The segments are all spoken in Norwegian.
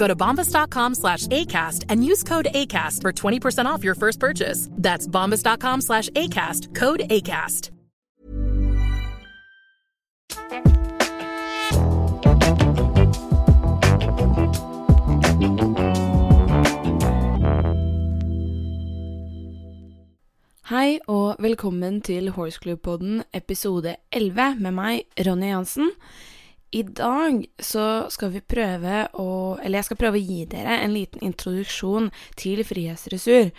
Go to bombas.com slash ACAST and use code ACAST for 20% off your first purchase. That's bombas.com slash ACAST. Code ACAST. Hei og velkommen til Horseclub-podden episode 11 med meg, Ronny Jansen. I dag så skal vi prøve å Eller jeg skal prøve å gi dere en liten introduksjon til frihetsdressur.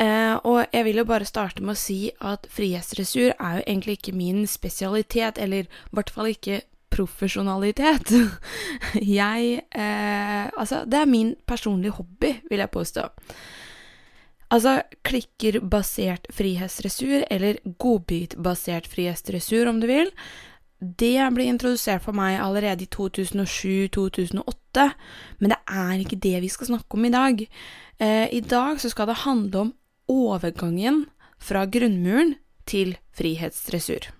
Eh, og jeg vil jo bare starte med å si at frihetsdressur er jo egentlig ikke min spesialitet, eller i hvert fall ikke profesjonalitet. jeg eh, Altså, det er min personlige hobby, vil jeg påstå. Altså klikkerbasert frihetsdressur, eller godbitbasert frihetsdressur, om du vil. Det ble introdusert for meg allerede i 2007-2008, men det er ikke det vi skal snakke om i dag. Eh, I dag så skal det handle om overgangen fra grunnmuren til frihetsdressur.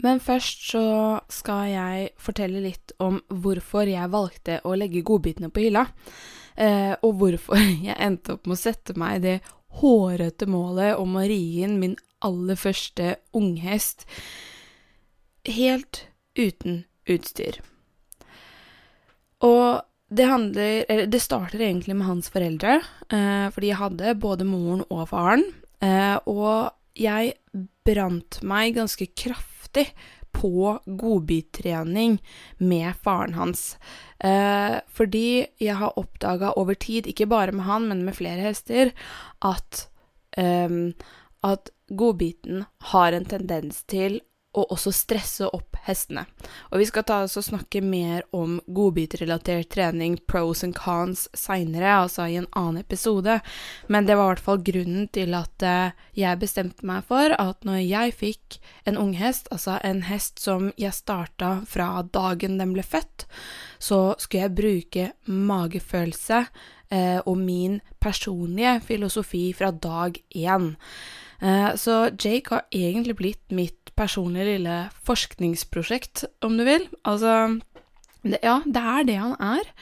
Men først så skal jeg fortelle litt om hvorfor jeg valgte å legge godbitene på hylla. Eh, og hvorfor jeg endte opp med å sette meg i det hårete målet om å ri inn min aller første unghest helt uten utstyr. Og det handler Eller det starter egentlig med hans foreldre, eh, fordi jeg hadde både moren og faren. Eh, og jeg brant meg ganske kraftig på godbittrening med faren hans. Eh, fordi jeg har oppdaga over tid, ikke bare med han, men med flere hester, at, eh, at godbiten har en tendens til å også stresse opp hestene. Og vi skal ta oss og snakke mer om godbitrelatert trening, pros and cons, seinere, altså i en annen episode, men det var i hvert fall grunnen til at eh, jeg bestemte meg for at når jeg fikk en unghest, altså en hest som jeg starta fra dagen den ble født, så skulle jeg bruke magefølelse eh, og min personlige filosofi fra dag én. Eh, så Jake har egentlig blitt mitt personlige lille forskningsprosjekt, om du vil. Altså det, Ja, det er det han er.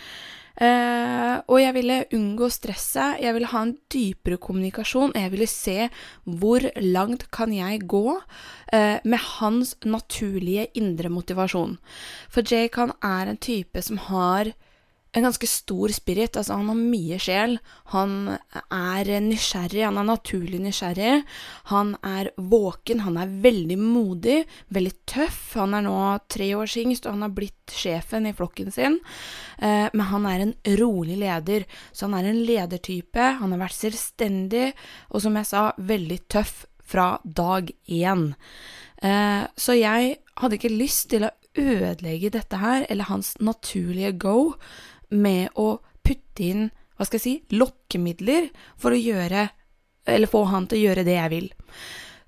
Uh, og jeg ville unngå stresset, jeg ville ha en dypere kommunikasjon, jeg ville se hvor langt kan jeg gå uh, med hans naturlige indre motivasjon. For Jake han er en type som har en ganske stor spirit. Altså, han har mye sjel. Han er nysgjerrig, han er naturlig nysgjerrig. Han er våken, han er veldig modig, veldig tøff. Han er nå tre års yngst, og han har blitt sjefen i flokken sin. Eh, men han er en rolig leder, så han er en ledertype. Han har vært selvstendig, og som jeg sa, veldig tøff fra dag én. Eh, så jeg hadde ikke lyst til å ødelegge dette her, eller hans naturlige go, med å putte inn, hva skal jeg si, lokkemidler for å gjøre Eller få han til å gjøre det jeg vil.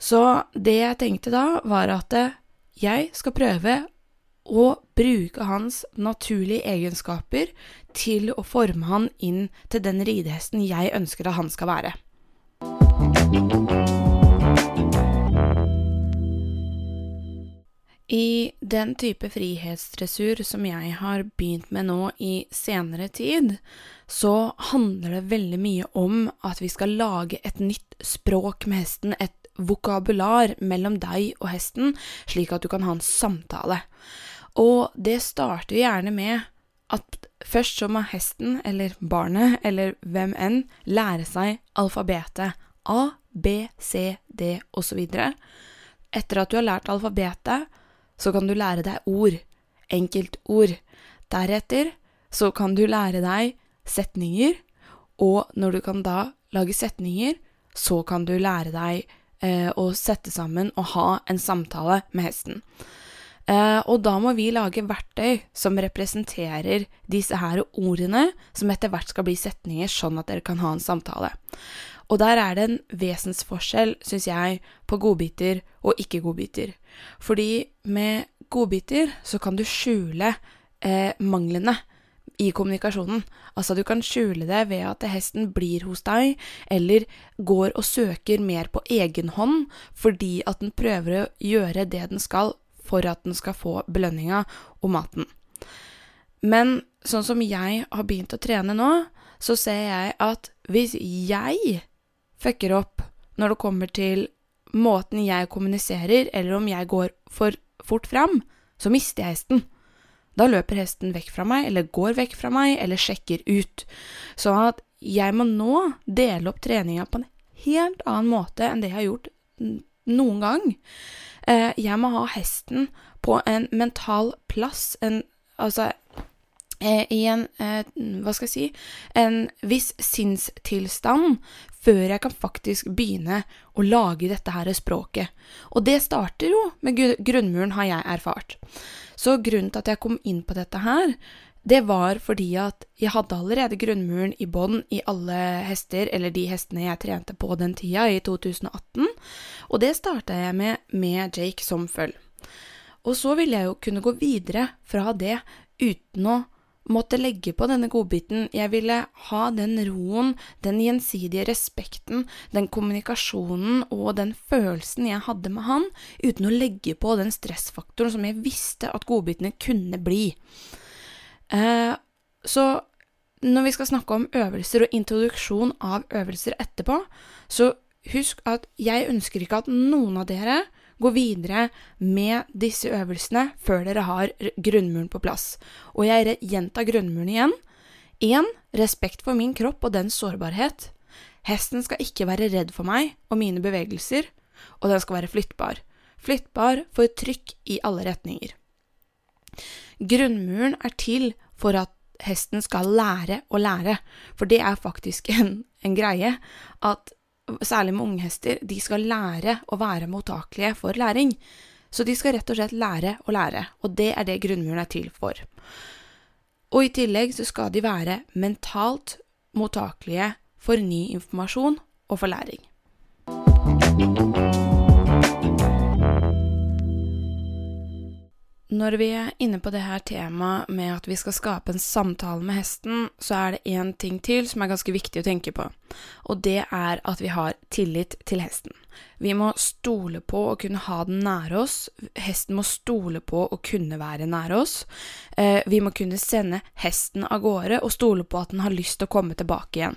Så det jeg tenkte da, var at jeg skal prøve å bruke hans naturlige egenskaper til å forme han inn til den ridehesten jeg ønsker at han skal være. I den type frihetsdressur som jeg har begynt med nå i senere tid, så handler det veldig mye om at vi skal lage et nytt språk med hesten, et vokabular mellom deg og hesten, slik at du kan ha en samtale. Og det starter gjerne med at først så må hesten, eller barnet, eller hvem enn, lære seg alfabetet A, B, C, D osv. Etter at du har lært alfabetet, så kan du lære deg ord, enkeltord. Deretter så kan du lære deg setninger, og når du kan da lage setninger, så kan du lære deg eh, å sette sammen og ha en samtale med hesten. Eh, og da må vi lage verktøy som representerer disse her ordene, som etter hvert skal bli setninger, sånn at dere kan ha en samtale. Og der er det en vesensforskjell, syns jeg, på godbiter og ikke-godbiter. Fordi med godbiter så kan du skjule eh, manglene i kommunikasjonen. Altså, du kan skjule det ved at hesten blir hos deg, eller går og søker mer på egen hånd fordi at den prøver å gjøre det den skal for at den skal få belønninga og maten. Men sånn som jeg har begynt å trene nå, så ser jeg at hvis jeg fucker opp når det kommer til måten jeg kommuniserer, eller om jeg går for fort fram, så mister jeg hesten. Da løper hesten vekk fra meg, eller går vekk fra meg, eller sjekker ut. Så at jeg må nå dele opp treninga på en helt annen måte enn det jeg har gjort noen gang. Eh, jeg må ha hesten på en mental plass, en, altså i en, eh, hva skal jeg si, en viss sinnstilstand før jeg kan faktisk begynne å lage dette her språket. Og det starter jo med grunnmuren, har jeg erfart. Så grunnen til at jeg kom inn på dette her, det var fordi at jeg hadde allerede grunnmuren i bånn i alle hester, eller de hestene jeg trente på den tida, i 2018, og det starta jeg med med Jake som følg. Og så ville jeg jo kunne gå videre fra det uten å måtte legge på denne godbiten. Jeg ville ha den roen, den gjensidige respekten, den kommunikasjonen og den følelsen jeg hadde med han, uten å legge på den stressfaktoren som jeg visste at godbitene kunne bli. Eh, så når vi skal snakke om øvelser og introduksjon av øvelser etterpå, så husk at jeg ønsker ikke at noen av dere gå videre med disse øvelsene før dere har grunnmuren på plass. Og jeg gjentar grunnmuren igjen. 1. Respekt for min kropp og dens sårbarhet. Hesten skal ikke være redd for meg og mine bevegelser, og den skal være flyttbar. Flyttbar for trykk i alle retninger. Grunnmuren er til for at hesten skal lære å lære, for det er faktisk en, en greie at særlig med unghester, de skal lære å være mottakelige for læring. Så de skal rett og slett lære å lære, og det er det grunnmuren er til for. Og i tillegg så skal de være mentalt mottakelige for ny informasjon og for læring. Når vi er inne på det her temaet med at vi skal skape en samtale med hesten, så er det én ting til som er ganske viktig å tenke på, og det er at vi har tillit til hesten. Vi må stole på å kunne ha den nære oss, hesten må stole på å kunne være nære oss. Eh, vi må kunne sende hesten av gårde og stole på at den har lyst til å komme tilbake igjen.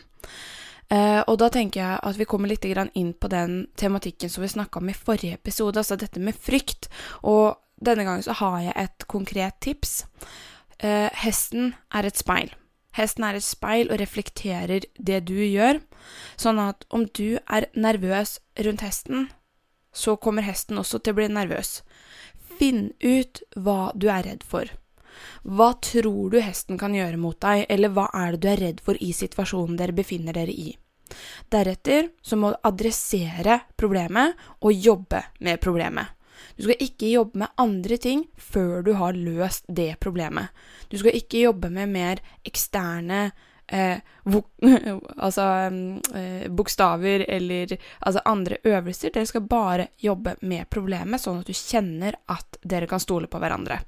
Uh, og da tenker jeg at vi kommer litt inn på den tematikken som vi snakka om i forrige episode, altså dette med frykt. Og denne gangen så har jeg et konkret tips. Uh, hesten er et speil. Hesten er et speil og reflekterer det du gjør, sånn at om du er nervøs rundt hesten, så kommer hesten også til å bli nervøs. Finn ut hva du er redd for. Hva tror du hesten kan gjøre mot deg, eller hva er det du er redd for i situasjonen dere befinner dere i? Deretter så må du adressere problemet og jobbe med problemet. Du skal ikke jobbe med andre ting før du har løst det problemet. Du skal ikke jobbe med mer eksterne eh, altså eh, bokstaver eller altså andre øvelser. Dere skal bare jobbe med problemet, sånn at du kjenner at dere kan stole på hverandre.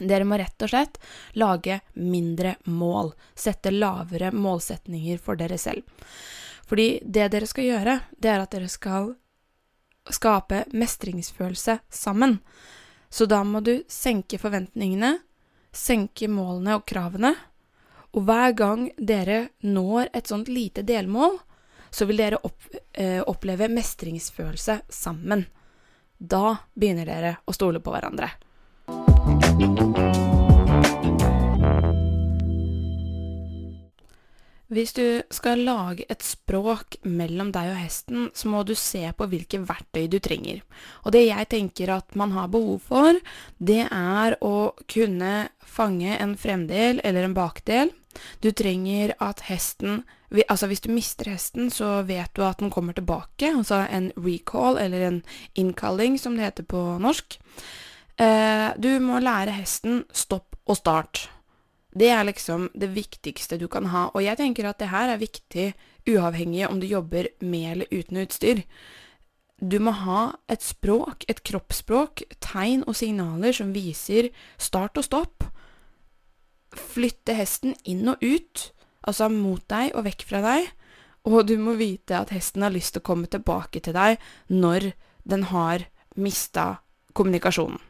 Dere må rett og slett lage mindre mål, sette lavere målsetninger for dere selv. Fordi det dere skal gjøre, det er at dere skal skape mestringsfølelse sammen. Så da må du senke forventningene, senke målene og kravene, og hver gang dere når et sånt lite delmål, så vil dere opp, eh, oppleve mestringsfølelse sammen. Da begynner dere å stole på hverandre. Hvis du skal lage et språk mellom deg og hesten, så må du se på hvilke verktøy du trenger. Og det jeg tenker at man har behov for, det er å kunne fange en fremdel eller en bakdel. Du trenger at hesten Altså hvis du mister hesten, så vet du at den kommer tilbake. Altså en recall, eller en innkalling, som det heter på norsk. Eh, du må lære hesten stopp og start. Det er liksom det viktigste du kan ha, og jeg tenker at det her er viktig uavhengig om du jobber med eller uten utstyr. Du må ha et språk, et kroppsspråk, tegn og signaler som viser start og stopp. Flytte hesten inn og ut, altså mot deg og vekk fra deg, og du må vite at hesten har lyst til å komme tilbake til deg når den har mista kommunikasjonen.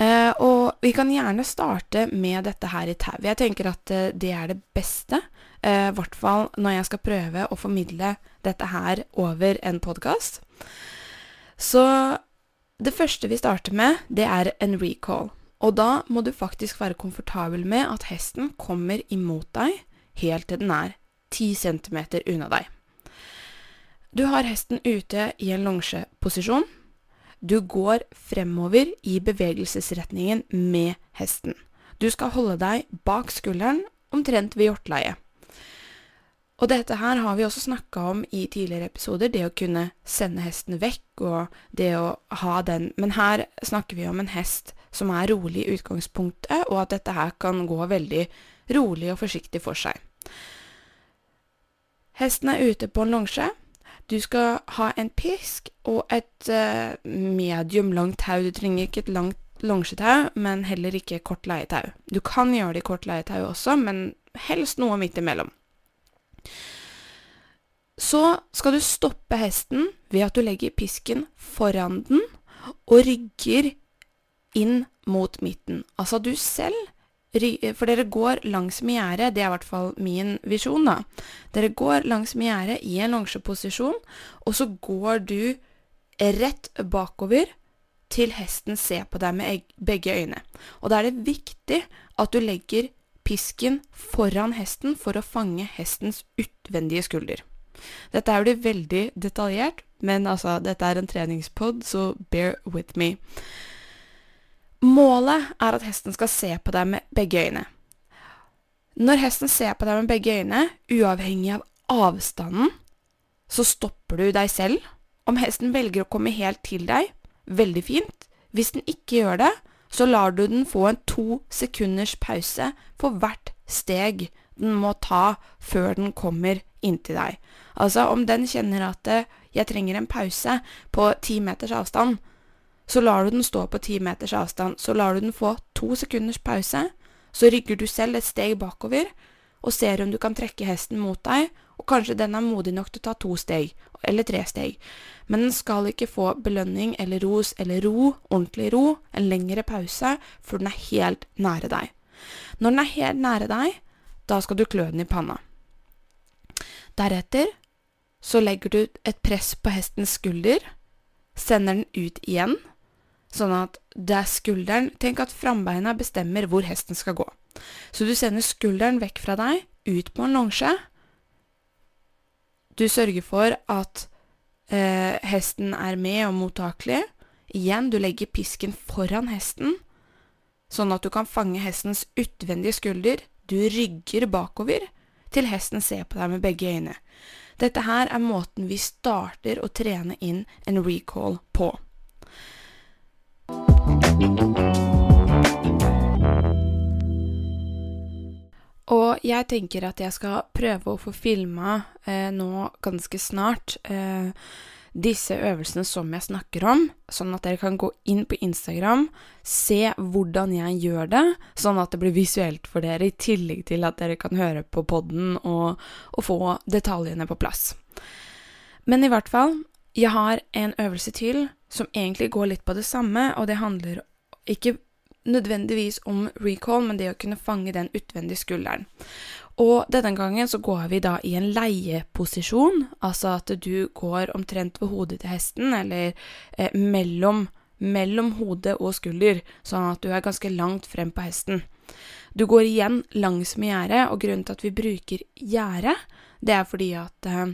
Uh, og vi kan gjerne starte med dette her i tau. Jeg tenker at uh, det er det beste. I uh, hvert fall når jeg skal prøve å formidle dette her over en podkast. Så det første vi starter med, det er en recall. Og da må du faktisk være komfortabel med at hesten kommer imot deg helt til den er 10 cm unna deg. Du har hesten ute i en longesjeposisjon. Du går fremover i bevegelsesretningen med hesten. Du skal holde deg bak skulderen, omtrent ved hjortleiet. Og dette her har vi også snakka om i tidligere episoder, det å kunne sende hesten vekk og det å ha den Men her snakker vi om en hest som er rolig i utgangspunktet, og at dette her kan gå veldig rolig og forsiktig for seg. Hesten er ute på en longe. Du skal ha en pisk og et uh, medium langt tau. Du trenger ikke et langt longetau, men heller ikke kort leietau. Du kan gjøre det i kort leietau også, men helst noe midt imellom. Så skal du stoppe hesten ved at du legger pisken foran den og rygger inn mot midten. Altså du selv for dere går langs i gjerdet, det er i hvert fall min visjon, da. Dere går langs i gjerdet i en longesjeposisjon, og så går du rett bakover til hesten ser på deg med begge øyne. Og da er det viktig at du legger pisken foran hesten for å fange hestens utvendige skulder. Dette er jo veldig detaljert, men altså, dette er en treningspod, så bear with me. Målet er at hesten skal se på deg med begge øyne. Når hesten ser på deg med begge øyne, uavhengig av avstanden, så stopper du deg selv. Om hesten velger å komme helt til deg, veldig fint. Hvis den ikke gjør det, så lar du den få en to sekunders pause for hvert steg den må ta før den kommer inntil deg. Altså, om den kjenner at eh, jeg trenger en pause på ti meters avstand, så lar du den stå på ti meters avstand, så lar du den få to sekunders pause, så rygger du selv et steg bakover og ser om du kan trekke hesten mot deg, og kanskje den er modig nok til å ta to steg, eller tre steg, men den skal ikke få belønning eller ros eller ro, ordentlig ro, en lengre pause, før den er helt nære deg. Når den er helt nære deg, da skal du klø den i panna. Deretter så legger du et press på hestens skulder, sender den ut igjen, Sånn at det er skulderen Tenk at frambeina bestemmer hvor hesten skal gå. Så du sender skulderen vekk fra deg, ut på en longe. Du sørger for at eh, hesten er med og mottakelig. Igjen, du legger pisken foran hesten, sånn at du kan fange hestens utvendige skulder. Du rygger bakover til hesten ser på deg med begge øyne. Dette her er måten vi starter å trene inn en recall på. Og jeg tenker at jeg skal prøve å få filma eh, nå ganske snart. Eh, disse øvelsene som jeg snakker om, sånn at dere kan gå inn på Instagram, se hvordan jeg gjør det, sånn at det blir visuelt for dere, i tillegg til at dere kan høre på poden og, og få detaljene på plass. Men i hvert fall, jeg har en øvelse til som egentlig går litt på det samme, og det handler ikke nødvendigvis om recall, men det å kunne fange den utvendige skulderen. Og denne gangen så går vi da i en leieposisjon, altså at du går omtrent ved hodet til hesten, eller eh, mellom, mellom hode og skulder, sånn at du er ganske langt frem på hesten. Du går igjen langs med gjerdet, og grunnen til at vi bruker gjerde, det er fordi at eh,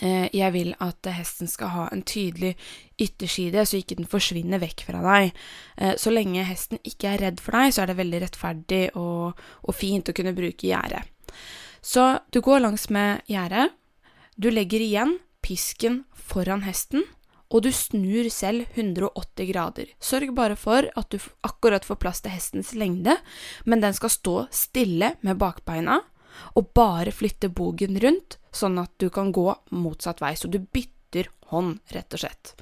jeg vil at hesten skal ha en tydelig ytterside, så ikke den forsvinner vekk fra deg. Eh, så lenge hesten ikke er redd for deg, så er det veldig rettferdig og, og fint å kunne bruke gjerdet. Så du går langs med gjerdet, du legger igjen pisken foran hesten, og du snur selv 180 grader. Sørg bare for at du akkurat får plass til hestens lengde, men den skal stå stille med bakbeina, og bare flytte bogen rundt, sånn at du kan gå motsatt vei. Så du bytter hånd, rett og slett.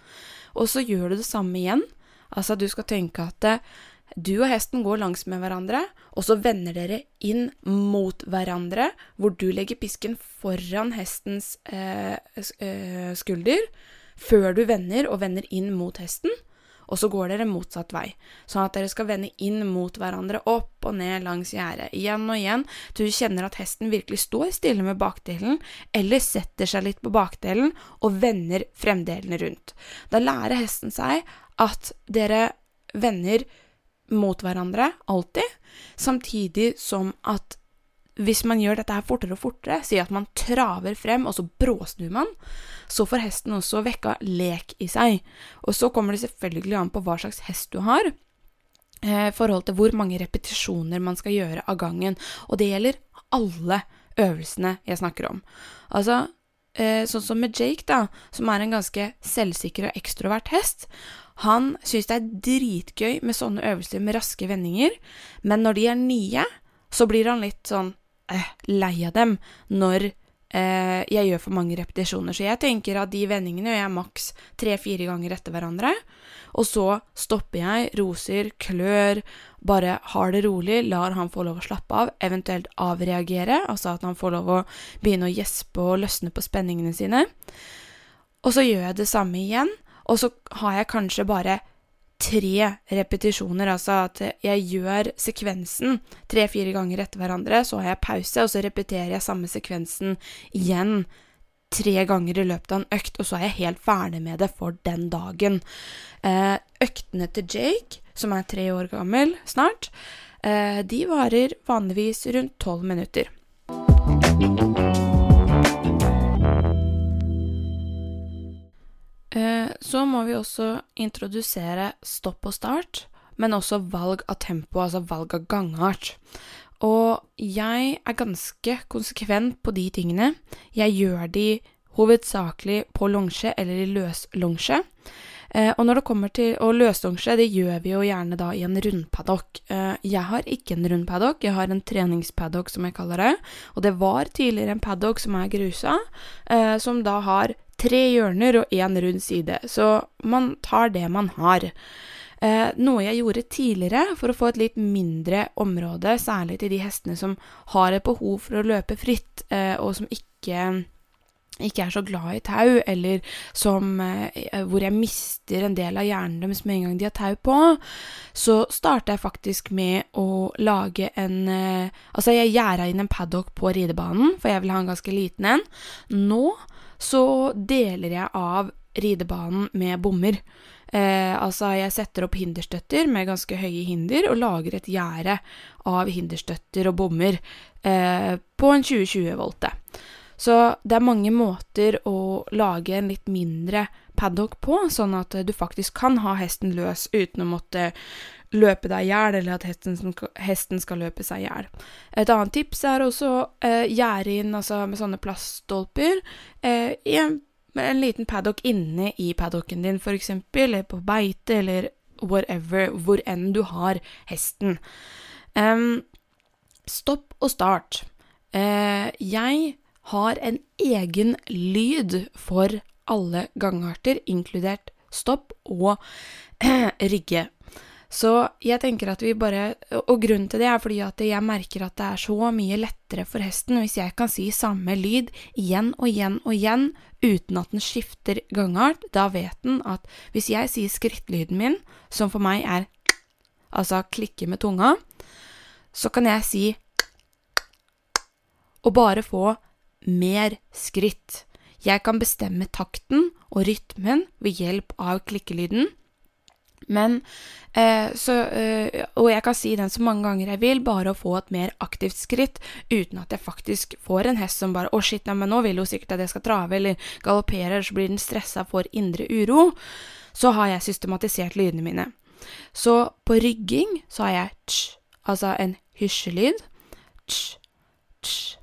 Og så gjør du det samme igjen. Altså, du skal tenke at eh, du og hesten går langs med hverandre, og så vender dere inn mot hverandre, hvor du legger pisken foran hestens eh, eh skulder, før du vender og vender inn mot hesten og så går dere motsatt vei, sånn at dere skal vende inn mot hverandre, opp og ned langs gjerdet, igjen og igjen, til du kjenner at hesten virkelig står stille med bakdelen, eller setter seg litt på bakdelen og vender fremdelen rundt. Da lærer hesten seg at dere vender mot hverandre, alltid, samtidig som at hvis man gjør dette her fortere og fortere, si at man traver frem, og så bråsnur man, så får hesten også vekka lek i seg. Og så kommer det selvfølgelig an på hva slags hest du har, eh, i forhold til hvor mange repetisjoner man skal gjøre av gangen. Og det gjelder alle øvelsene jeg snakker om. Altså, eh, sånn som med Jake, da, som er en ganske selvsikker og ekstrovert hest. Han syns det er dritgøy med sånne øvelser med raske vendinger, men når de er nye, så blir han litt sånn eh, lei av dem når eh, jeg gjør for mange repetisjoner. Så jeg tenker at de vendingene gjør jeg maks tre-fire ganger etter hverandre. Og så stopper jeg, roser, klør, bare har det rolig, lar han få lov å slappe av, eventuelt avreagere, altså at han får lov å begynne å gjespe og løsne på spenningene sine. Og så gjør jeg det samme igjen, og så har jeg kanskje bare tre repetisjoner, altså at jeg gjør sekvensen tre-fire ganger etter hverandre, så har jeg pause, og så repeterer jeg samme sekvensen igjen tre ganger i løpet av en økt, og så er jeg helt ferdig med det for den dagen. Eh, øktene til Jake, som er tre år gammel snart, eh, de varer vanligvis rundt tolv minutter. Så må vi også introdusere stopp og start, men også valg av tempo, altså valg av gangart. Og jeg er ganske konsekvent på de tingene. Jeg gjør de hovedsakelig på longe eller i løslonge. Eh, og når det kommer til å løslonge, det gjør vi jo gjerne da i en rundpaddock. Eh, jeg har ikke en rundpaddock, jeg har en treningspaddock som jeg kaller det. Og det var tidligere en paddock som er grusa, eh, som da har tre hjørner og én rund side, så man tar det man har. Eh, noe jeg gjorde tidligere for å få et litt mindre område, særlig til de hestene som har et behov for å løpe fritt, eh, og som ikke ikke er så glad i tau, eller som, eh, hvor jeg mister en del av hjernen deres med en gang de har tau på, så starta jeg faktisk med å lage en eh, Altså, jeg gjerda inn en paddock på ridebanen, for jeg vil ha en ganske liten en. Nå så deler jeg av ridebanen med bommer. Eh, altså, jeg setter opp hinderstøtter med ganske høye hinder, og lager et gjerde av hinderstøtter og bommer eh, på en 2020-volte. Så det er mange måter å lage en litt mindre paddock på, sånn at du faktisk kan ha hesten løs uten å måtte løpe deg i hjel, eller at hesten, hesten, skal løpe seg i hjel. Et annet tips er også eh, gjerde inn altså med sånne plaststolper eh, i en, en, liten paddock inne i paddocken din, eksempel, eller på beite, eller whatever, hvor enn du har hesten. Um, stopp og start. Eh, jeg har en egen lyd for alle gangarter, inkludert stopp og rygge. Så jeg tenker at vi bare Og grunnen til det er fordi at jeg merker at det er så mye lettere for hesten hvis jeg kan si samme lyd igjen og igjen og igjen uten at den skifter gangart. Da vet den at hvis jeg sier skrittlyden min, som for meg er altså klikke med tunga, så kan jeg si og bare få mer skritt. Jeg kan bestemme takten og rytmen ved hjelp av klikkelyden. Men eh, så eh, Og jeg kan si den så mange ganger jeg vil, bare å få et mer aktivt skritt, uten at jeg faktisk får en hest som bare 'Å, shit, nei, men nå vil hun sikkert at jeg skal trave', eller galopperer, så blir den stressa for indre uro. Så har jeg systematisert lydene mine. Så på rygging så har jeg tj, altså en hysjelyd. Tj, tj,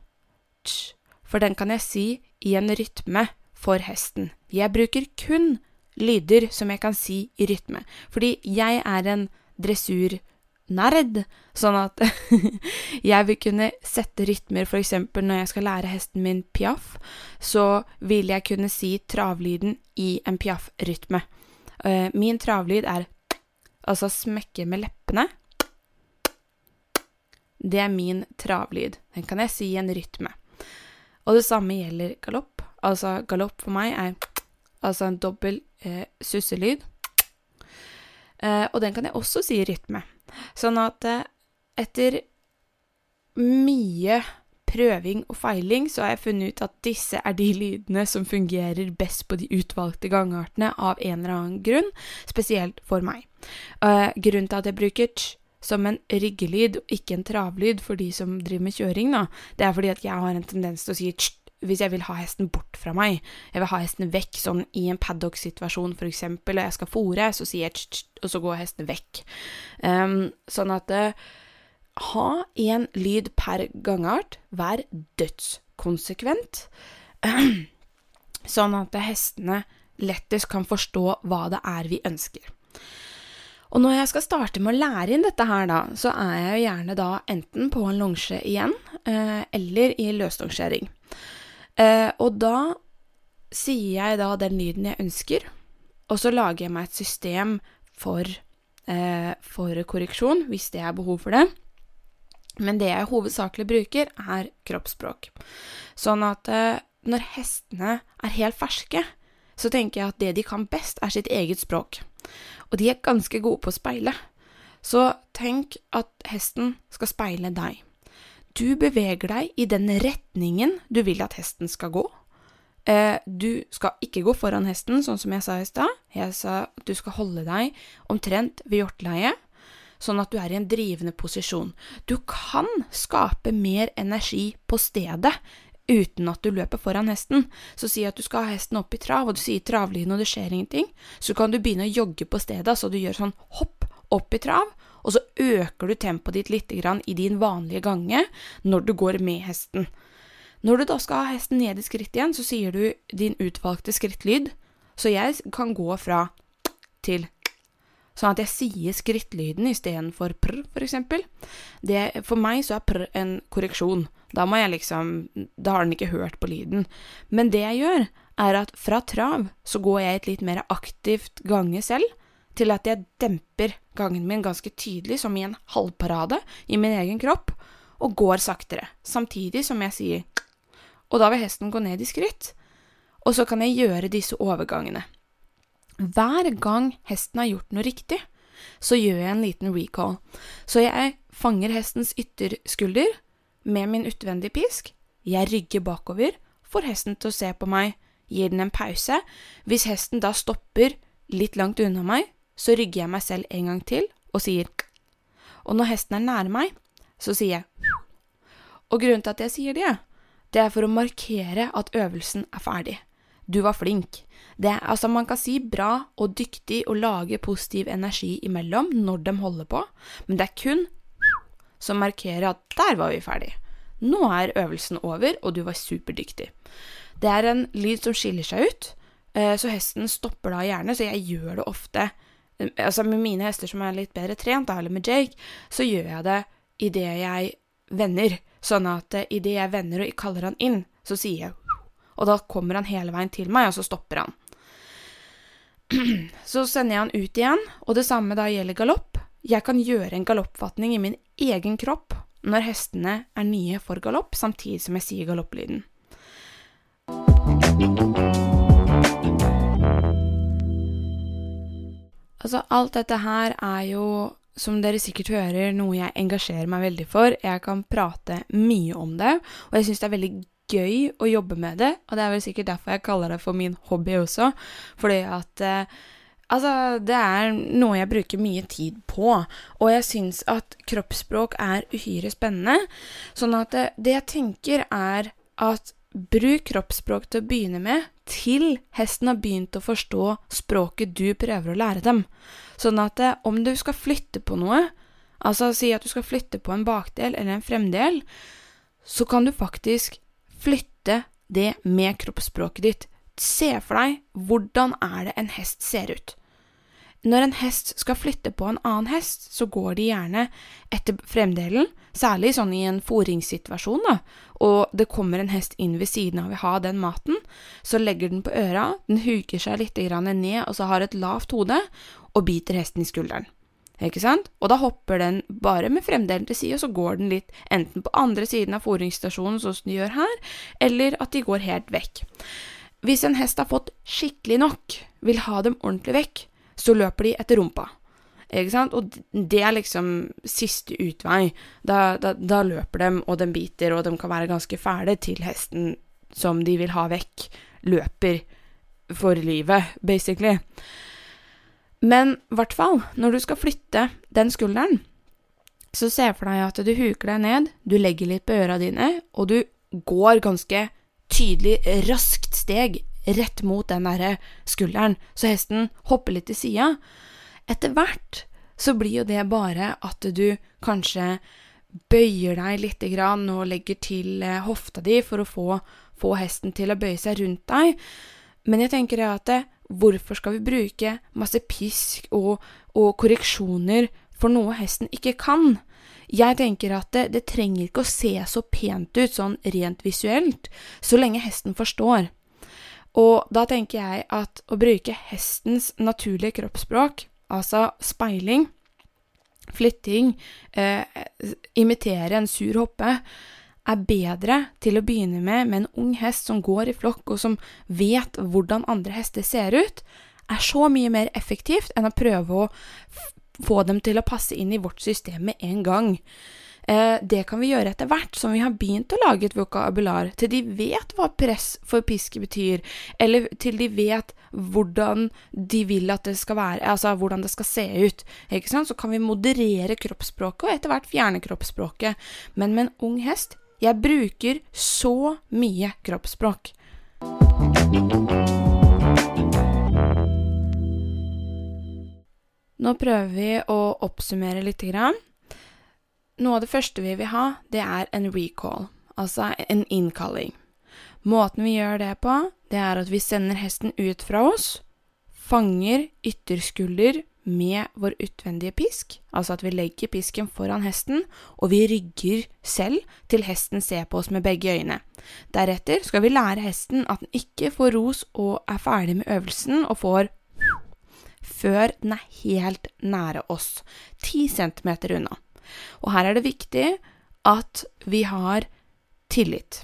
tj. For den kan jeg si i en rytme for hesten. Jeg bruker kun lyder som jeg kan si i rytme. Fordi jeg er en dressurnerd, sånn at jeg vil kunne sette rytmer, eksempel når jeg skal lære hesten min piaff, så vil jeg kunne si travlyden i en piaff-rytme. Eh, min travlyd er altså smekke med leppene. Det er min travlyd. Den kan jeg si i en rytme. Og det samme gjelder galopp. Altså, galopp for meg er altså en dobbel eh, susselyd. Eh, og den kan jeg også si i rytme. Sånn at eh, etter mye prøving og feiling så har jeg funnet ut at disse er de lydene som fungerer best på de utvalgte gangartene av en eller annen grunn, spesielt for meg. Eh, grunnen til at jeg bruker t som en ryggelyd og ikke en travlyd for de som driver med kjøring, da, det er fordi at jeg har en tendens til å si t hvis jeg vil ha hesten bort fra meg, jeg vil ha hesten vekk, sånn i en paddock-situasjon eksempel, og jeg skal fòre, så sier jeg tsk, og så går hesten vekk. Um, sånn at uh, ha én lyd per gangart, vær dødskonsekvent, sånn at hestene lettest kan forstå hva det er vi ønsker. Og når jeg skal starte med å lære inn dette her, da, så er jeg jo gjerne da enten på en longe igjen, eh, eller i løslongering. Eh, og da sier jeg da den lyden jeg ønsker, og så lager jeg meg et system for, eh, for korreksjon, hvis det er behov for det. Men det jeg hovedsakelig bruker, er kroppsspråk. Sånn at eh, når hestene er helt ferske, så tenker jeg at det de kan best, er sitt eget språk. Og de er ganske gode på å speile. Så tenk at hesten skal speile deg. Du beveger deg i den retningen du vil at hesten skal gå. Eh, du skal ikke gå foran hesten, sånn som jeg sa i stad. Jeg sa at du skal holde deg omtrent ved hjorteleiet, sånn at du er i en drivende posisjon. Du kan skape mer energi på stedet uten at du løper foran hesten. Så si at du skal ha hesten opp i trav, og du sier travlyden og det skjer ingenting. Så kan du begynne å jogge på stedet, så du gjør sånn hopp opp i trav, og så øker du tempoet ditt litt i din vanlige gange når du går med hesten. Når du da skal ha hesten ned i skritt igjen, så sier du din utvalgte skrittlyd, så jeg kan gå fra til sånn at jeg sier skrittlyden istedenfor prr, for eksempel. For meg så er prr en korreksjon. Da må jeg liksom Da har den ikke hørt på lyden. Men det jeg gjør, er at fra trav så går jeg et litt mer aktivt gange selv, til at jeg demper gangen min ganske tydelig, som i en halvparade, i min egen kropp, og går saktere, samtidig som jeg sier Og da vil hesten gå ned i skritt, og så kan jeg gjøre disse overgangene. Hver gang hesten har gjort noe riktig, så gjør jeg en liten recall. Så jeg fanger hestens ytterskulder med min utvendige pisk, jeg rygger bakover, får hesten til å se på meg, gir den en pause. Hvis hesten da stopper litt langt unna meg, så rygger jeg meg selv en gang til og sier Og når hesten er nær meg, så sier jeg Og grunnen til at jeg sier det, det er for å markere at øvelsen er ferdig. Du var flink. Det er, altså, man kan si bra og dyktig og lage positiv energi imellom når de holder på, men det er kun som markerer at der var vi ferdig. Nå er øvelsen over, og du var superdyktig. Det er en lyd som skiller seg ut, eh, så hesten stopper da gjerne, så jeg gjør det ofte Altså med mine hester som er litt bedre trent, eller med Jake, så gjør jeg det idet jeg vender. Sånn at uh, idet jeg vender og kaller han inn, så sier jeg Og da kommer han hele veien til meg, og så stopper han. Så sender jeg han ut igjen, og det samme da gjelder galopp. Jeg kan gjøre en galoppfatning i min egen kropp når hestene er nye for galopp, samtidig som jeg sier galopplyden. Altså, alt dette her er jo, som dere sikkert hører, noe jeg engasjerer meg veldig for. Jeg kan prate mye om det, og jeg syns det er veldig gøy å jobbe med det. Og det er vel sikkert derfor jeg kaller det for min hobby også, fordi at eh, Altså, det er noe jeg bruker mye tid på, og jeg syns at kroppsspråk er uhyre spennende. Sånn at det, det jeg tenker, er at bruk kroppsspråk til å begynne med, til hesten har begynt å forstå språket du prøver å lære dem. Sånn at eh, om du skal flytte på noe, altså si at du skal flytte på en bakdel eller en fremdel, så kan du faktisk flytte det med kroppsspråket ditt. Se for deg hvordan er det en hest ser ut. Når en hest skal flytte på en annen hest, så går de gjerne etter fremdelen, særlig sånn i en fôringssituasjon, da, og det kommer en hest inn ved siden av og ha den maten, så legger den på øra, den huker seg litt ned og så har et lavt hode, og biter hesten i skulderen. Ikke sant? Og da hopper den bare med fremdelen til side, og så går den litt enten på andre siden av fôringsstasjonen, sånn som de gjør her, eller at de går helt vekk. Hvis en hest har fått skikkelig nok, vil ha dem ordentlig vekk, så løper de etter rumpa. Ikke sant? Og det er liksom siste utvei. Da, da, da, løper de, og de biter, og de kan være ganske fæle til hesten som de vil ha vekk, løper for livet, basically. Men i hvert fall, når du skal flytte den skulderen, så se for deg at du huker deg ned, du legger litt på øra dine, og du går ganske tydelig, raskt steg rett mot den derre skulderen, så hesten hopper litt til sida. Etter hvert så blir jo det bare at du kanskje bøyer deg litt grann og legger til eh, hofta di for å få, få, hesten til å bøye seg rundt deg. Men jeg tenker at eh, hvorfor skal vi bruke masse pisk og, og korreksjoner for noe hesten ikke kan? Jeg tenker at det, det trenger ikke å se så pent ut sånn rent visuelt, så lenge hesten forstår. Og da tenker jeg at å bruke hestens naturlige kroppsspråk, altså speiling, flytting, eh, imitere en sur hoppe, er bedre til å begynne med med en ung hest som går i flokk, og som vet hvordan andre hester ser ut, er så mye mer effektivt enn å prøve å få dem til å passe inn i vårt system med en gang. Eh, det kan vi gjøre etter hvert som vi har begynt å lage et vokabular, til de vet hva press for piske betyr, eller til de vet hvordan de vil at det skal være, altså hvordan det skal se ut. Ikke sant? Så kan vi moderere kroppsspråket, og etter hvert fjerne kroppsspråket. Men med en ung hest Jeg bruker så mye kroppsspråk. Nå prøver vi å oppsummere lite grann. Noe av det første vi vil ha, det er en recall, altså en innkalling. Måten vi gjør det på, det er at vi sender hesten ut fra oss, fanger ytterskulder med vår utvendige pisk, altså at vi legger pisken foran hesten, og vi rygger selv til hesten ser på oss med begge øyne. Deretter skal vi lære hesten at den ikke får ros og er ferdig med øvelsen og får før den er helt nære oss, ti centimeter unna. Og her er det viktig at vi har tillit.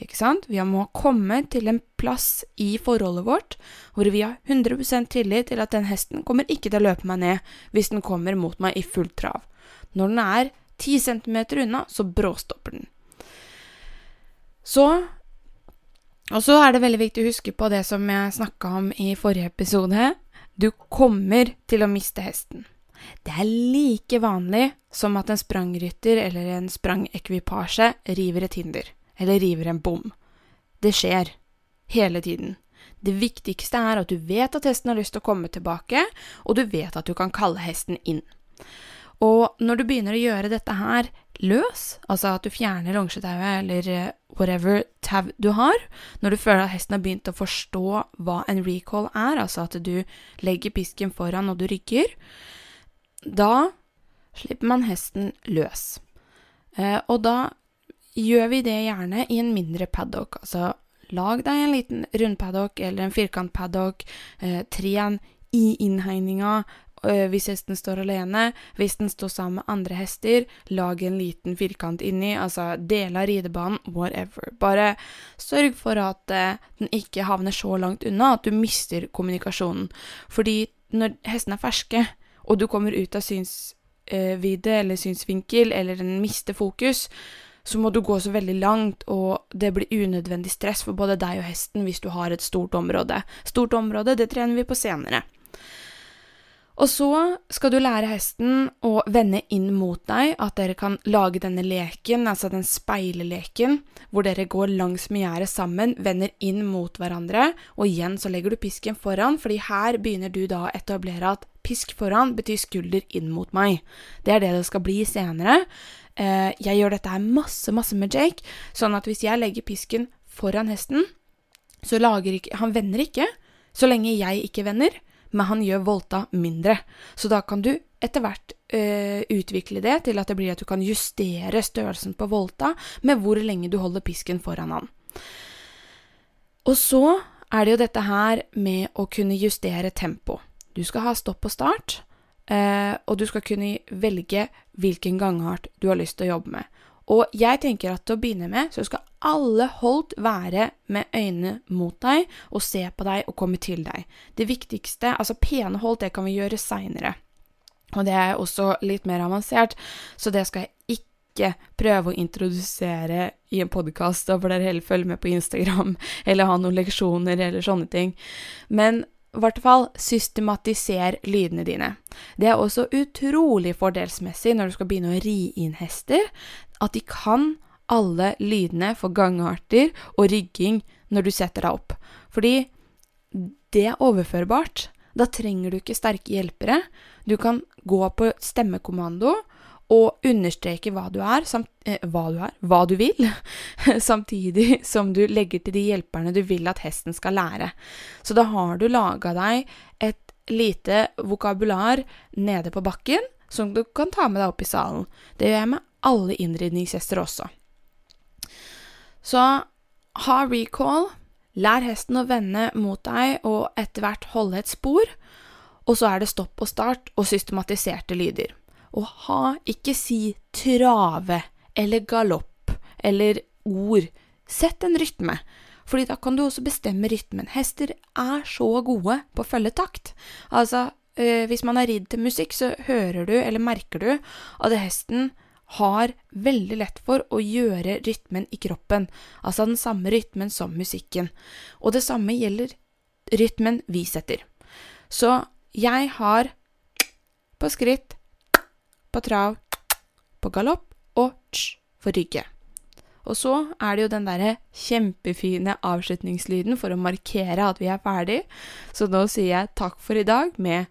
Ikke sant? Vi må komme til en plass i forholdet vårt hvor vi har 100% tillit til at den hesten kommer ikke til å løpe meg ned hvis den kommer mot meg i fullt trav. Når den er 10 cm unna, så bråstopper den. Så Og så er det veldig viktig å huske på det som jeg snakka om i forrige episode. Du kommer til å miste hesten. Det er like vanlig som at en sprangrytter eller en sprangekvipasje river et hinder, eller river en bom. Det skjer. Hele tiden. Det viktigste er at du vet at hesten har lyst til å komme tilbake, og du vet at du kan kalle hesten inn. Og når du begynner å gjøre dette her løs, altså at du fjerner longetauet eller eh, whatever tau du har, når du føler at hesten har begynt å forstå hva en recall er, altså at du legger pisken foran og du rygger, da slipper man hesten løs. Eh, og da gjør vi det gjerne i en mindre paddock, altså lag deg en liten rundpaddock eller en firkantpaddock. Eh, tren i innhegninga øh, hvis hesten står alene. Hvis den står sammen med andre hester, lag en liten firkant inni. Altså del av ridebanen, whatever. Bare sørg for at eh, den ikke havner så langt unna at du mister kommunikasjonen. Fordi når hestene er ferske, og du kommer ut av synsvidde eller synsvinkel, eller den mister fokus, så må du gå så veldig langt, og det blir unødvendig stress for både deg og hesten hvis du har et stort område. Stort område, det trener vi på senere. Og så skal du lære hesten å vende inn mot deg, at dere kan lage denne leken, altså den speileleken, hvor dere går langs med gjerdet sammen, vender inn mot hverandre, og igjen så legger du pisken foran, fordi her begynner du da å etablere at pisk foran betyr skulder inn mot meg. Det er det det skal bli senere. Eh, jeg gjør dette her masse, masse med Jake, sånn at hvis jeg legger pisken foran hesten, så lager ikke Han vender ikke, så lenge jeg ikke vender men han gjør volta mindre. Så da kan du etter hvert øh, utvikle det til at det blir at du kan justere størrelsen på volta med hvor lenge du holder pisken foran han. Og så er det jo dette her med å kunne justere tempo. Du skal ha stopp og start, øh, og du skal kunne velge hvilken gangart du har lyst til å jobbe med. Og jeg tenker at til å begynne med, så skal alle holdt være med øynene mot deg og se på deg og komme til deg. Det viktigste, altså pene holdt, det kan vi gjøre seinere. Og det er også litt mer avansert, så det skal jeg ikke prøve å introdusere i en podkast, da får dere heller følge med på Instagram eller ha noen leksjoner eller sånne ting. Men i hvert fall systematiser lydene dine. Det er også utrolig fordelsmessig når du skal begynne å ri inn hester, at de kan alle lydene for gangarter og rygging når du setter deg opp. Fordi det er overførbart. Da trenger du ikke sterke hjelpere. Du kan gå på stemmekommando og understreke hva du er, samt, eh, hva du er, hva du vil, samtidig som du legger til de hjelperne du vil at hesten skal lære. Så da har du laga deg et lite vokabular nede på bakken som du kan ta med deg opp i salen. Det gjør jeg med alle innridningsgjester også. Så ha recall, lær hesten å vende mot deg og etter hvert holde et spor, og så er det stopp og start og systematiserte lyder. Og ha ikke si trave eller galopp eller ord. Sett en rytme, fordi da kan du også bestemme rytmen. Hester er så gode på å følge takt. Altså, øh, hvis man har ridd til musikk, så hører du eller merker du at hesten har veldig lett for å gjøre rytmen i kroppen, altså den samme rytmen som musikken. Og det samme gjelder rytmen vi setter. Så jeg har på skritt, på trav, på galopp og tsj for rygge. Og så er det jo den derre kjempefine avslutningslyden for å markere at vi er ferdig, så nå sier jeg takk for i dag med